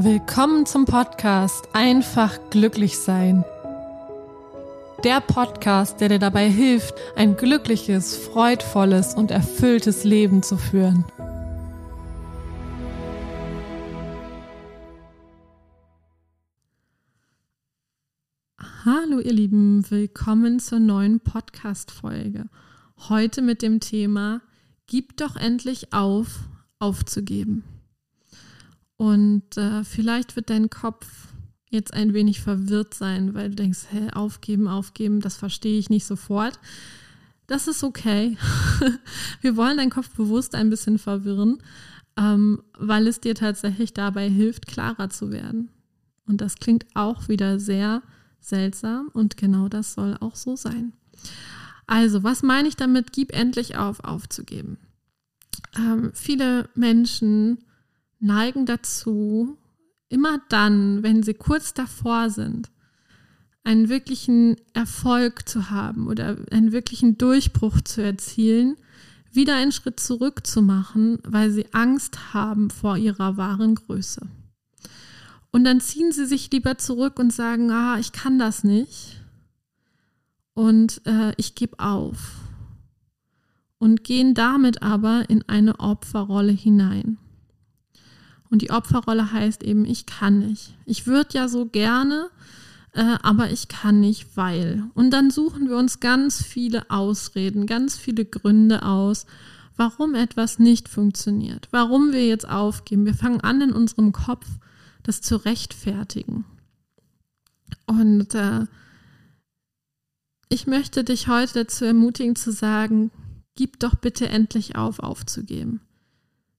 Willkommen zum Podcast Einfach glücklich sein. Der Podcast, der dir dabei hilft, ein glückliches, freudvolles und erfülltes Leben zu führen. Hallo ihr Lieben, willkommen zur neuen Podcast-Folge. Heute mit dem Thema Gib doch endlich auf, aufzugeben. Und äh, vielleicht wird dein Kopf jetzt ein wenig verwirrt sein, weil du denkst, hä, aufgeben, aufgeben, das verstehe ich nicht sofort. Das ist okay. Wir wollen deinen Kopf bewusst ein bisschen verwirren, ähm, weil es dir tatsächlich dabei hilft, klarer zu werden. Und das klingt auch wieder sehr seltsam und genau das soll auch so sein. Also, was meine ich damit, gib endlich auf, aufzugeben? Ähm, viele Menschen neigen dazu, immer dann, wenn sie kurz davor sind, einen wirklichen Erfolg zu haben oder einen wirklichen Durchbruch zu erzielen, wieder einen Schritt zurück zu machen, weil sie Angst haben vor ihrer wahren Größe. Und dann ziehen sie sich lieber zurück und sagen, ah, ich kann das nicht und äh, ich gebe auf. Und gehen damit aber in eine Opferrolle hinein. Und die Opferrolle heißt eben, ich kann nicht. Ich würde ja so gerne, äh, aber ich kann nicht, weil. Und dann suchen wir uns ganz viele Ausreden, ganz viele Gründe aus, warum etwas nicht funktioniert, warum wir jetzt aufgeben. Wir fangen an, in unserem Kopf das zu rechtfertigen. Und äh, ich möchte dich heute dazu ermutigen zu sagen, gib doch bitte endlich auf, aufzugeben.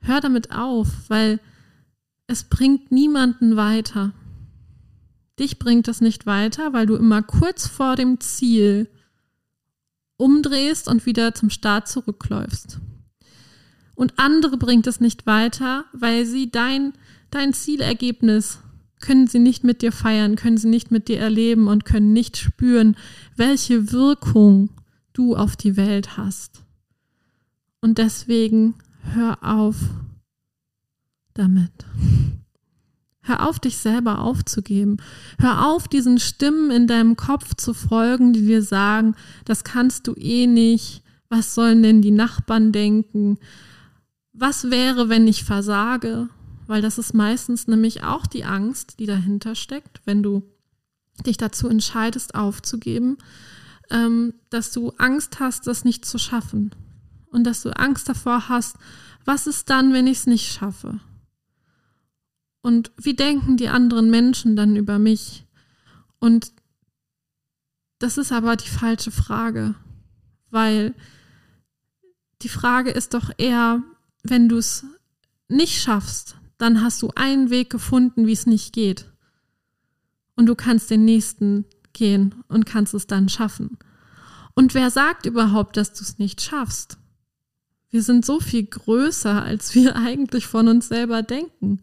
Hör damit auf, weil es bringt niemanden weiter. Dich bringt es nicht weiter, weil du immer kurz vor dem Ziel umdrehst und wieder zum Start zurückläufst. Und andere bringt es nicht weiter, weil sie dein, dein Zielergebnis können sie nicht mit dir feiern, können sie nicht mit dir erleben und können nicht spüren, welche Wirkung du auf die Welt hast. Und deswegen hör auf damit. Hör auf, dich selber aufzugeben. Hör auf, diesen Stimmen in deinem Kopf zu folgen, die dir sagen, das kannst du eh nicht. Was sollen denn die Nachbarn denken? Was wäre, wenn ich versage? Weil das ist meistens nämlich auch die Angst, die dahinter steckt, wenn du dich dazu entscheidest, aufzugeben, ähm, dass du Angst hast, das nicht zu schaffen. Und dass du Angst davor hast, was ist dann, wenn ich es nicht schaffe? Und wie denken die anderen Menschen dann über mich? Und das ist aber die falsche Frage, weil die Frage ist doch eher, wenn du es nicht schaffst, dann hast du einen Weg gefunden, wie es nicht geht. Und du kannst den nächsten gehen und kannst es dann schaffen. Und wer sagt überhaupt, dass du es nicht schaffst? Wir sind so viel größer, als wir eigentlich von uns selber denken.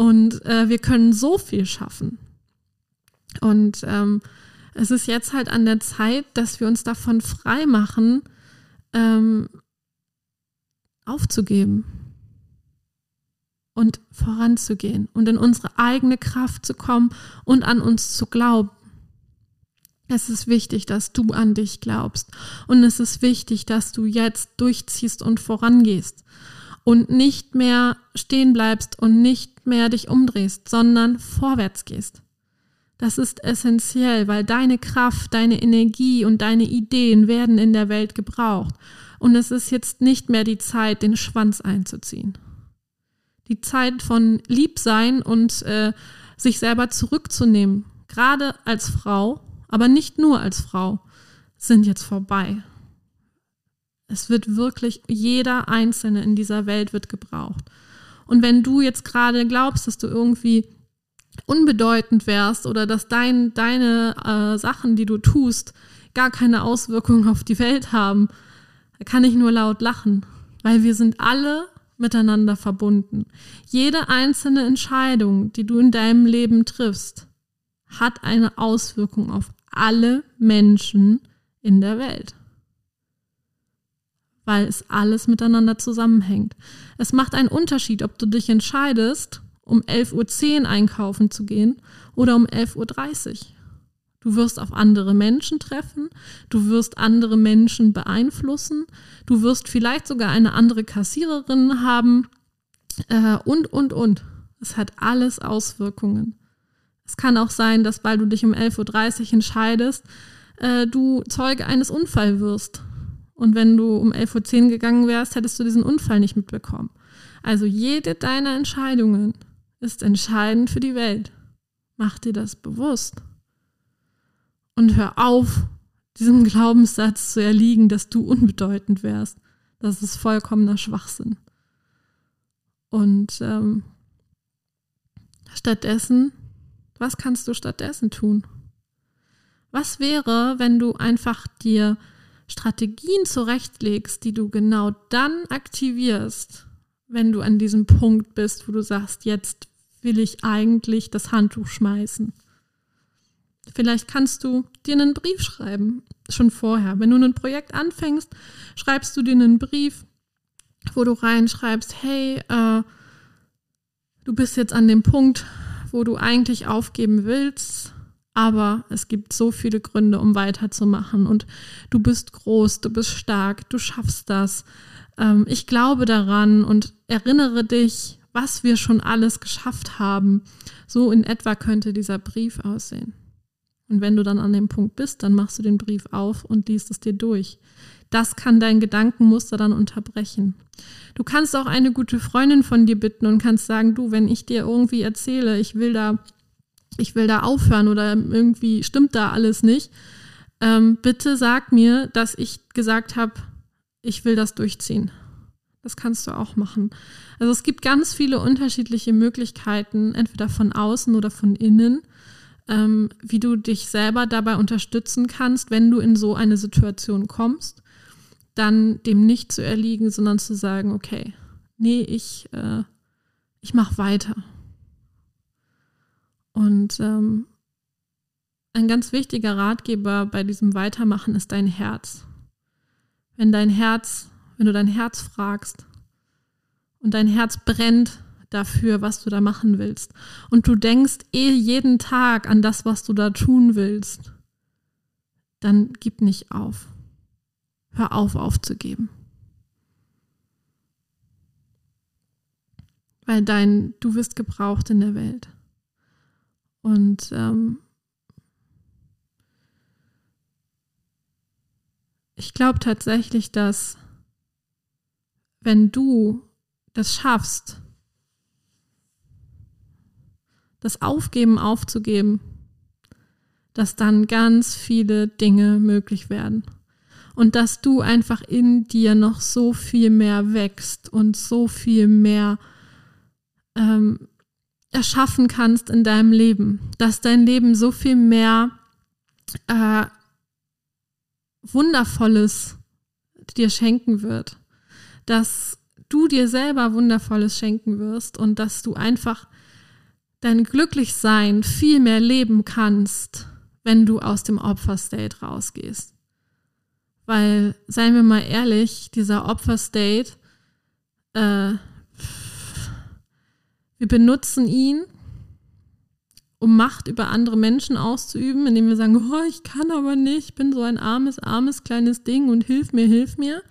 Und äh, wir können so viel schaffen. Und ähm, es ist jetzt halt an der Zeit, dass wir uns davon frei machen, ähm, aufzugeben und voranzugehen und in unsere eigene Kraft zu kommen und an uns zu glauben. Es ist wichtig, dass du an dich glaubst und es ist wichtig, dass du jetzt durchziehst und vorangehst und nicht mehr stehen bleibst und nicht mehr dich umdrehst, sondern vorwärts gehst. Das ist essentiell, weil deine Kraft, deine Energie und deine Ideen werden in der Welt gebraucht. Und es ist jetzt nicht mehr die Zeit, den Schwanz einzuziehen. Die Zeit von Liebsein und äh, sich selber zurückzunehmen, gerade als Frau, aber nicht nur als Frau, sind jetzt vorbei. Es wird wirklich, jeder Einzelne in dieser Welt wird gebraucht. Und wenn du jetzt gerade glaubst, dass du irgendwie unbedeutend wärst oder dass dein, deine äh, Sachen, die du tust, gar keine Auswirkungen auf die Welt haben, kann ich nur laut lachen, weil wir sind alle miteinander verbunden. Jede einzelne Entscheidung, die du in deinem Leben triffst, hat eine Auswirkung auf alle Menschen in der Welt weil es alles miteinander zusammenhängt. Es macht einen Unterschied, ob du dich entscheidest um 11.10 Uhr einkaufen zu gehen oder um 11.30 Uhr. Du wirst auf andere Menschen treffen, du wirst andere Menschen beeinflussen, du wirst vielleicht sogar eine andere Kassiererin haben äh, und, und, und. Es hat alles Auswirkungen. Es kann auch sein, dass weil du dich um 11.30 Uhr entscheidest, äh, du Zeuge eines Unfalls wirst. Und wenn du um 11.10 Uhr gegangen wärst, hättest du diesen Unfall nicht mitbekommen. Also jede deiner Entscheidungen ist entscheidend für die Welt. Mach dir das bewusst. Und hör auf, diesem Glaubenssatz zu erliegen, dass du unbedeutend wärst. Das ist vollkommener Schwachsinn. Und ähm, stattdessen, was kannst du stattdessen tun? Was wäre, wenn du einfach dir Strategien zurechtlegst, die du genau dann aktivierst, wenn du an diesem Punkt bist, wo du sagst, jetzt will ich eigentlich das Handtuch schmeißen? Vielleicht kannst du dir einen Brief schreiben, schon vorher. Wenn du ein Projekt anfängst, schreibst du dir einen Brief, wo du reinschreibst, hey, äh, du bist jetzt an dem Punkt, wo du eigentlich aufgeben willst, aber es gibt so viele Gründe, um weiterzumachen. Und du bist groß, du bist stark, du schaffst das. Ähm, ich glaube daran und erinnere dich, was wir schon alles geschafft haben. So in etwa könnte dieser Brief aussehen. Und wenn du dann an dem Punkt bist, dann machst du den Brief auf und liest es dir durch. Das kann dein Gedankenmuster dann unterbrechen. Du kannst auch eine gute Freundin von dir bitten und kannst sagen, du, wenn ich dir irgendwie erzähle, ich will da, ich will da aufhören oder irgendwie stimmt da alles nicht, ähm, bitte sag mir, dass ich gesagt habe, ich will das durchziehen. Das kannst du auch machen. Also es gibt ganz viele unterschiedliche Möglichkeiten, entweder von außen oder von innen, ähm, wie du dich selber dabei unterstützen kannst, wenn du in so eine Situation kommst, dann dem nicht zu erliegen, sondern zu sagen, okay, nee, ich, äh, ich mache weiter. Und ähm, ein ganz wichtiger Ratgeber bei diesem Weitermachen ist dein Herz. Wenn dein Herz, wenn du dein Herz fragst und dein Herz brennt dafür, was du da machen willst. Und du denkst eh jeden Tag an das, was du da tun willst. Dann gib nicht auf. Hör auf aufzugeben. Weil dein, du wirst gebraucht in der Welt. Und ähm, ich glaube tatsächlich, dass wenn du das schaffst, das Aufgeben aufzugeben, dass dann ganz viele Dinge möglich werden. Und dass du einfach in dir noch so viel mehr wächst und so viel mehr ähm, erschaffen kannst in deinem Leben. Dass dein Leben so viel mehr äh, Wundervolles dir schenken wird. Dass du dir selber Wundervolles schenken wirst und dass du einfach dein Glücklichsein viel mehr leben kannst, wenn du aus dem Opferstate rausgehst. Weil, seien wir mal ehrlich, dieser Opferstate, äh, wir benutzen ihn, um Macht über andere Menschen auszuüben, indem wir sagen, oh, ich kann aber nicht, ich bin so ein armes, armes kleines Ding und hilf mir, hilf mir,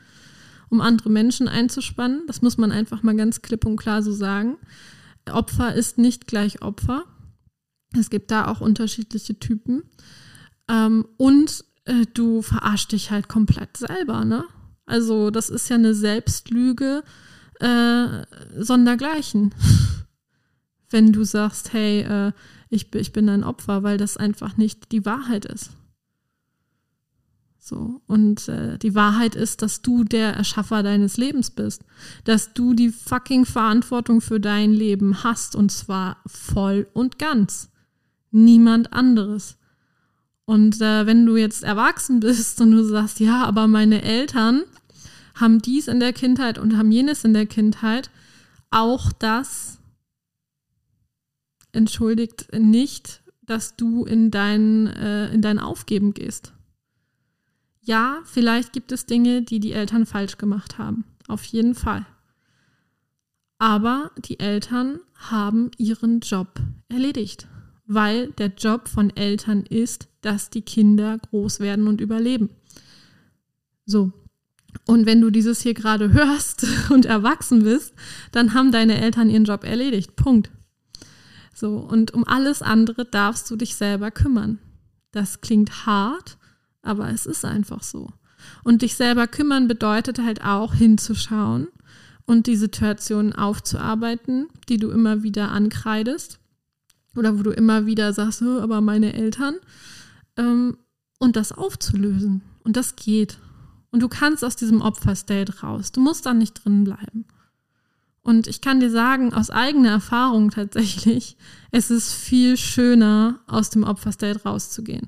um andere Menschen einzuspannen. Das muss man einfach mal ganz klipp und klar so sagen. Opfer ist nicht gleich Opfer. Es gibt da auch unterschiedliche Typen. Ähm, und äh, du verarschst dich halt komplett selber, ne? Also, das ist ja eine Selbstlüge äh, sondergleichen. Wenn du sagst, hey, äh, ich, ich bin ein Opfer, weil das einfach nicht die Wahrheit ist. So. Und äh, die Wahrheit ist, dass du der Erschaffer deines Lebens bist. Dass du die fucking Verantwortung für dein Leben hast. Und zwar voll und ganz. Niemand anderes. Und äh, wenn du jetzt erwachsen bist und du sagst, ja, aber meine Eltern haben dies in der Kindheit und haben jenes in der Kindheit, auch das entschuldigt nicht, dass du in dein, äh, in dein Aufgeben gehst ja, vielleicht gibt es Dinge, die die Eltern falsch gemacht haben. Auf jeden Fall. Aber die Eltern haben ihren Job erledigt, weil der Job von Eltern ist, dass die Kinder groß werden und überleben. So. Und wenn du dieses hier gerade hörst und erwachsen bist, dann haben deine Eltern ihren Job erledigt. Punkt. So. Und um alles andere darfst du dich selber kümmern. Das klingt hart, aber es ist einfach so. Und dich selber kümmern bedeutet halt auch hinzuschauen und die Situationen aufzuarbeiten, die du immer wieder ankreidest oder wo du immer wieder sagst, aber meine Eltern, ähm, und das aufzulösen. Und das geht. Und du kannst aus diesem Opferstate raus. Du musst da nicht drin bleiben. Und ich kann dir sagen, aus eigener Erfahrung tatsächlich, es ist viel schöner, aus dem Opferstate rauszugehen.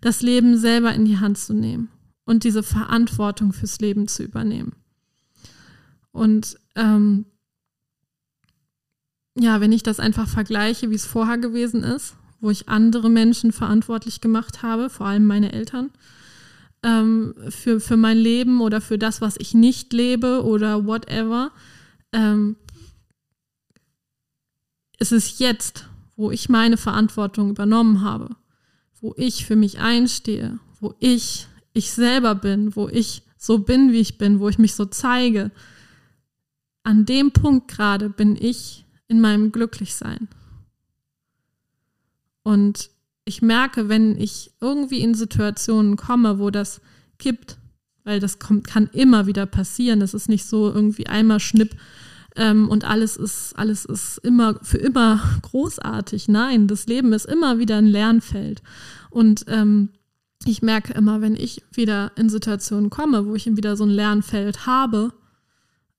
Das Leben selber in die Hand zu nehmen und diese Verantwortung fürs Leben zu übernehmen. Und ähm, ja, wenn ich das einfach vergleiche, wie es vorher gewesen ist, wo ich andere Menschen verantwortlich gemacht habe, vor allem meine Eltern, ähm, für, für mein Leben oder für das, was ich nicht lebe oder whatever, ähm, es ist jetzt, wo ich meine Verantwortung übernommen habe, wo ich für mich einstehe, wo ich ich selber bin, wo ich so bin, wie ich bin, wo ich mich so zeige, an dem Punkt gerade bin ich in meinem Glücklichsein. Und ich merke, wenn ich irgendwie in Situationen komme, wo das kippt, weil das kommt, kann immer wieder passieren. Das ist nicht so irgendwie einmal Schnipp ähm, und alles ist, alles ist immer für immer großartig. Nein, das Leben ist immer wieder ein Lernfeld. Und ähm, ich merke immer, wenn ich wieder in Situationen komme, wo ich wieder so ein Lernfeld habe,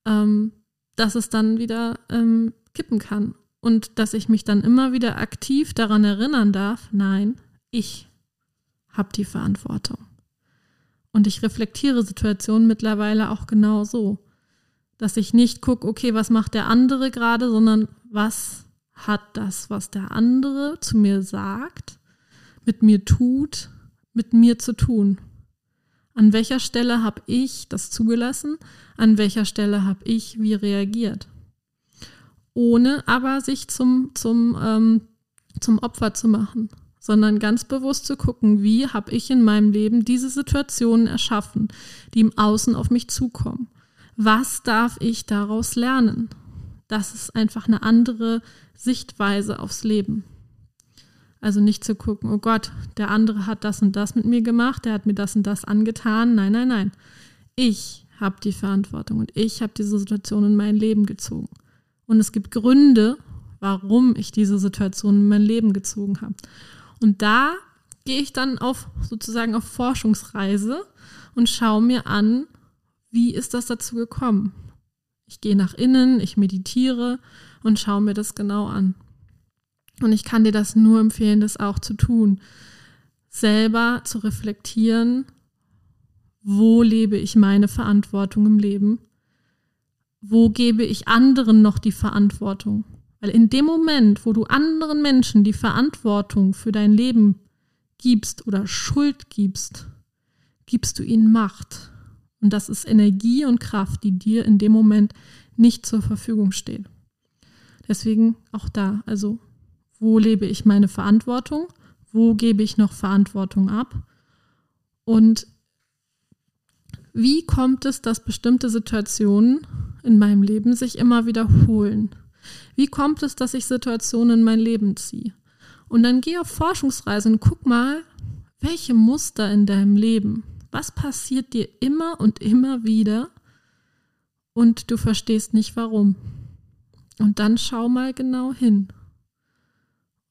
ähm, dass es dann wieder ähm, kippen kann. Und dass ich mich dann immer wieder aktiv daran erinnern darf, nein, ich habe die Verantwortung. Und ich reflektiere Situationen mittlerweile auch genau so, dass ich nicht gucke, okay, was macht der andere gerade, sondern was hat das, was der andere zu mir sagt, mit mir tut, mit mir zu tun. An welcher Stelle habe ich das zugelassen? An welcher Stelle habe ich wie reagiert? Ohne aber sich zum, zum, ähm, zum Opfer zu machen, sondern ganz bewusst zu gucken, wie habe ich in meinem Leben diese Situationen erschaffen, die im Außen auf mich zukommen. Was darf ich daraus lernen? Das ist einfach eine andere Sichtweise aufs Leben. Also nicht zu gucken, oh Gott, der andere hat das und das mit mir gemacht, der hat mir das und das angetan. Nein, nein, nein. Ich habe die Verantwortung und ich habe diese Situation in mein Leben gezogen. Und es gibt Gründe, warum ich diese Situation in mein Leben gezogen habe. Und da gehe ich dann auf sozusagen auf Forschungsreise und schaue mir an, wie ist das dazu gekommen. Ich gehe nach innen, ich meditiere und schaue mir das genau an. Und ich kann dir das nur empfehlen, das auch zu tun. Selber zu reflektieren, wo lebe ich meine Verantwortung im Leben? Wo gebe ich anderen noch die Verantwortung? Weil in dem Moment, wo du anderen Menschen die Verantwortung für dein Leben gibst oder Schuld gibst, gibst du ihnen Macht. Und das ist Energie und Kraft, die dir in dem Moment nicht zur Verfügung steht. Deswegen auch da, also wo lebe ich meine Verantwortung? Wo gebe ich noch Verantwortung ab? Und wie kommt es, dass bestimmte Situationen in meinem Leben sich immer wiederholen? Wie kommt es, dass ich Situationen in mein Leben ziehe? Und dann geh auf Forschungsreise und guck mal, welche Muster in deinem Leben, was passiert dir immer und immer wieder und du verstehst nicht warum. Und dann schau mal genau hin.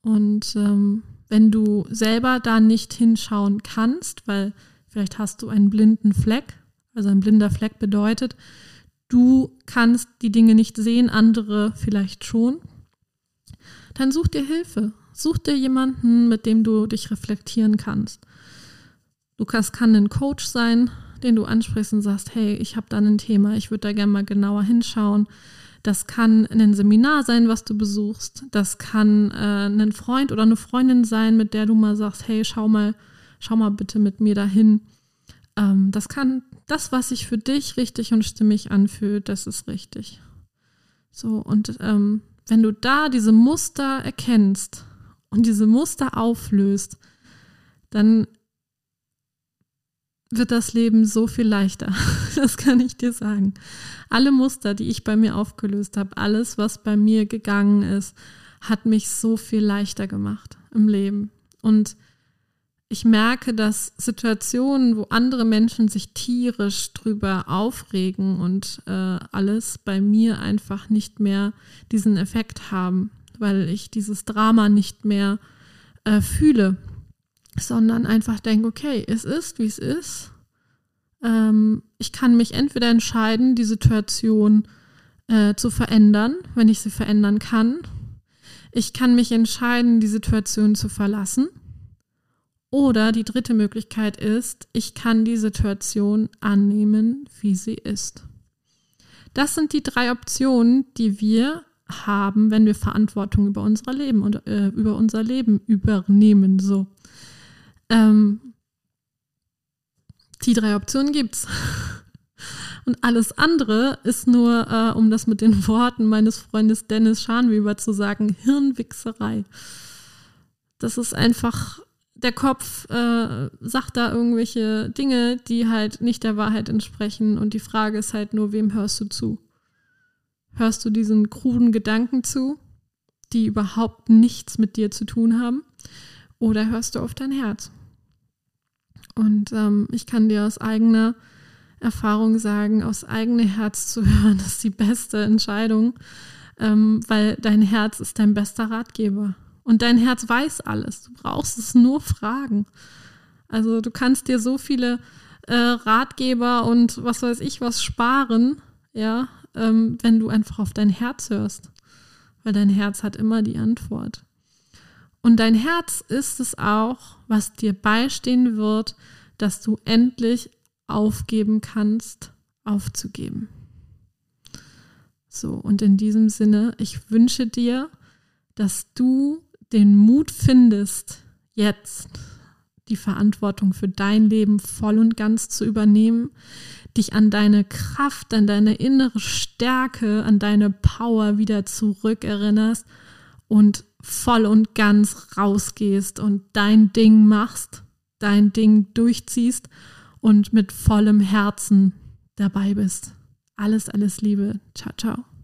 Und ähm, wenn du selber da nicht hinschauen kannst, weil vielleicht hast du einen blinden Fleck, also ein blinder Fleck bedeutet, du kannst die Dinge nicht sehen, andere vielleicht schon, dann such dir Hilfe. Such dir jemanden, mit dem du dich reflektieren kannst. Du kannst, kann ein Coach sein, den du ansprichst und sagst, hey, ich habe da ein Thema, ich würde da gerne mal genauer hinschauen. Das kann ein Seminar sein, was du besuchst. Das kann äh, ein Freund oder eine Freundin sein, mit der du mal sagst, hey, schau mal, schau mal bitte mit mir dahin. Ähm, das kann das, was sich für dich richtig und stimmig anfühlt, das ist richtig. So, und ähm, wenn du da diese Muster erkennst und diese Muster auflöst, dann wird das Leben so viel leichter. Das kann ich dir sagen. Alle Muster, die ich bei mir aufgelöst habe, alles, was bei mir gegangen ist, hat mich so viel leichter gemacht im Leben. Und ich merke, dass Situationen, wo andere Menschen sich tierisch drüber aufregen und äh, alles bei mir einfach nicht mehr diesen Effekt haben, weil ich dieses Drama nicht mehr äh, fühle, sondern einfach denke, okay, es ist, wie es ist. Ähm, ich kann mich entweder entscheiden, die Situation äh, zu verändern, wenn ich sie verändern kann. Ich kann mich entscheiden, die Situation zu verlassen oder die dritte Möglichkeit ist, ich kann die Situation annehmen, wie sie ist. Das sind die drei Optionen, die wir haben, wenn wir Verantwortung über unser Leben und äh, über unser Leben übernehmen. So. Ähm, die drei Optionen gibt's. Und alles andere ist nur, äh, um das mit den Worten meines Freundes Dennis Schanweber zu sagen, Hirnwichserei. Das ist einfach der Kopf äh, sagt da irgendwelche Dinge, die halt nicht der Wahrheit entsprechen. Und die Frage ist halt nur, wem hörst du zu? Hörst du diesen kruden Gedanken zu, die überhaupt nichts mit dir zu tun haben? Oder hörst du auf dein Herz? Und ähm, ich kann dir aus eigener Erfahrung sagen, aus eigenem Herz zu hören, ist die beste Entscheidung, ähm, weil dein Herz ist dein bester Ratgeber. Und dein Herz weiß alles. Du brauchst es nur fragen. Also du kannst dir so viele äh, Ratgeber und was weiß ich was sparen, ja, ähm, wenn du einfach auf dein Herz hörst. Weil dein Herz hat immer die Antwort. Und dein Herz ist es auch, was dir beistehen wird, dass du endlich aufgeben kannst, aufzugeben. So, und in diesem Sinne, ich wünsche dir, dass du den Mut findest, jetzt die Verantwortung für dein Leben voll und ganz zu übernehmen, dich an deine Kraft, an deine innere Stärke, an deine Power wieder zurückerinnerst und voll und ganz rausgehst und dein Ding machst, dein Ding durchziehst und mit vollem Herzen dabei bist. Alles, alles Liebe. Ciao, ciao.